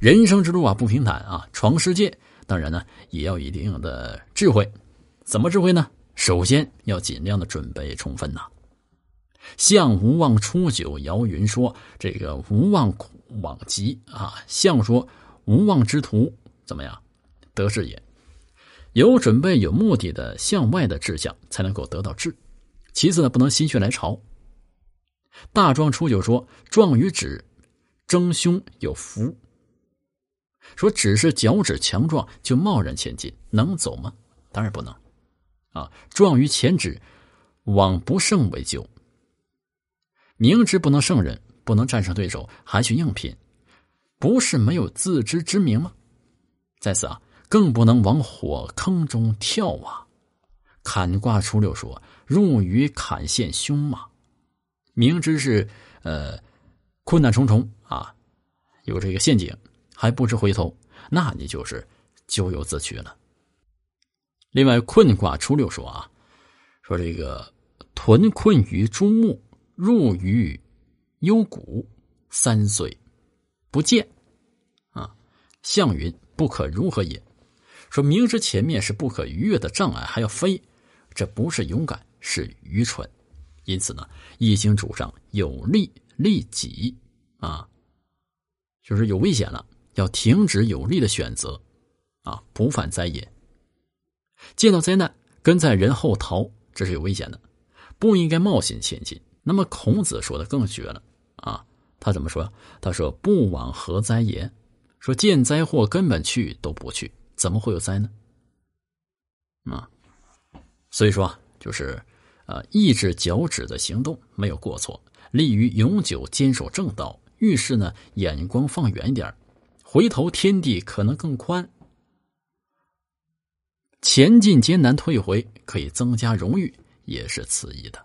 人生之路啊不平坦啊，闯世界当然呢也要一定的智慧。怎么智慧呢？首先要尽量的准备充分呐。相无望初九，姚云说：“这个无望往极啊。”相说：“无望之徒怎么样？得志也。有准备、有目的的向外的志向，才能够得到志。其次呢，不能心血来潮。大壮初九说：“壮于止，争凶有福。”说只是脚趾强壮就贸然前进，能走吗？当然不能。啊，壮于前指，往不胜为咎。明知不能胜任，不能战胜对手，还去硬拼，不是没有自知之明吗？在此啊，更不能往火坑中跳啊！坎卦初六说：“入于坎陷凶嘛。”明知是呃困难重重啊，有这个陷阱，还不知回头，那你就是咎由自取了。另外，困卦初六说啊，说这个屯困于朱木。入于幽谷，三岁不见啊。象云不可如何也？说明知前面是不可逾越的障碍，还要飞，这不是勇敢，是愚蠢。因此呢，易经主张有利利己啊，就是有危险了，要停止有利的选择啊，不犯灾也。见到灾难，跟在人后逃，这是有危险的，不应该冒险前进。那么孔子说的更绝了啊！他怎么说？他说：“不往何灾也？说见灾祸根本去都不去，怎么会有灾呢？”啊，所以说就是呃，抑制脚趾的行动没有过错，利于永久坚守正道。遇事呢，眼光放远一点，回头天地可能更宽。前进艰难，退回可以增加荣誉，也是此意的。